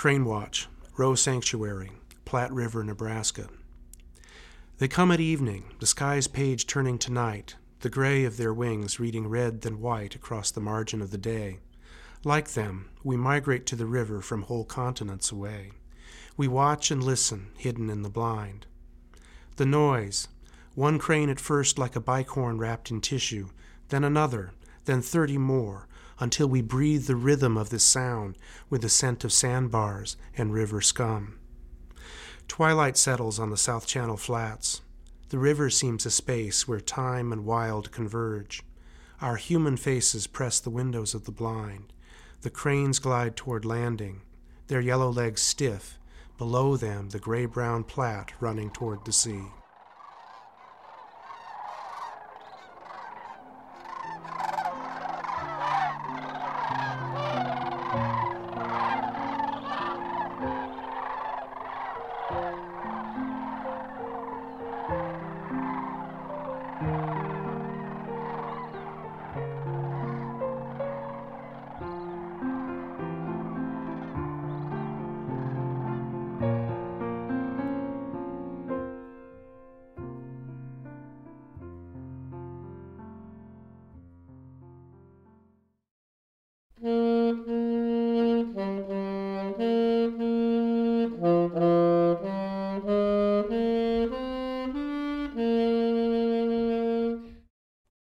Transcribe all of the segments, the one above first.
Crane Watch, Rowe Sanctuary, Platte River, Nebraska. They come at evening, the sky's page turning to night, the gray of their wings reading red than white across the margin of the day. Like them, we migrate to the river from whole continents away. We watch and listen, hidden in the blind. The noise, one crane at first like a bicorn wrapped in tissue, then another, then thirty more, until we breathe the rhythm of this sound with the scent of sandbars and river scum. Twilight settles on the South Channel flats. The river seems a space where time and wild converge. Our human faces press the windows of the blind. The cranes glide toward landing, their yellow legs stiff, below them the gray brown Platte running toward the sea. Yeah.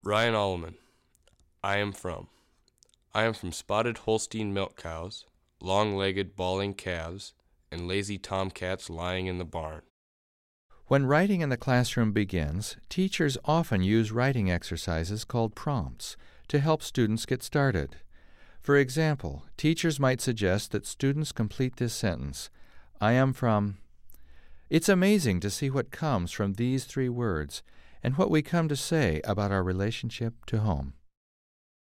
Ryan Alleman. I am from. I am from spotted Holstein milk cows, long legged bawling calves, and lazy tomcats lying in the barn. When writing in the classroom begins, teachers often use writing exercises called prompts to help students get started. For example, teachers might suggest that students complete this sentence I am from. It's amazing to see what comes from these three words and what we come to say about our relationship to home.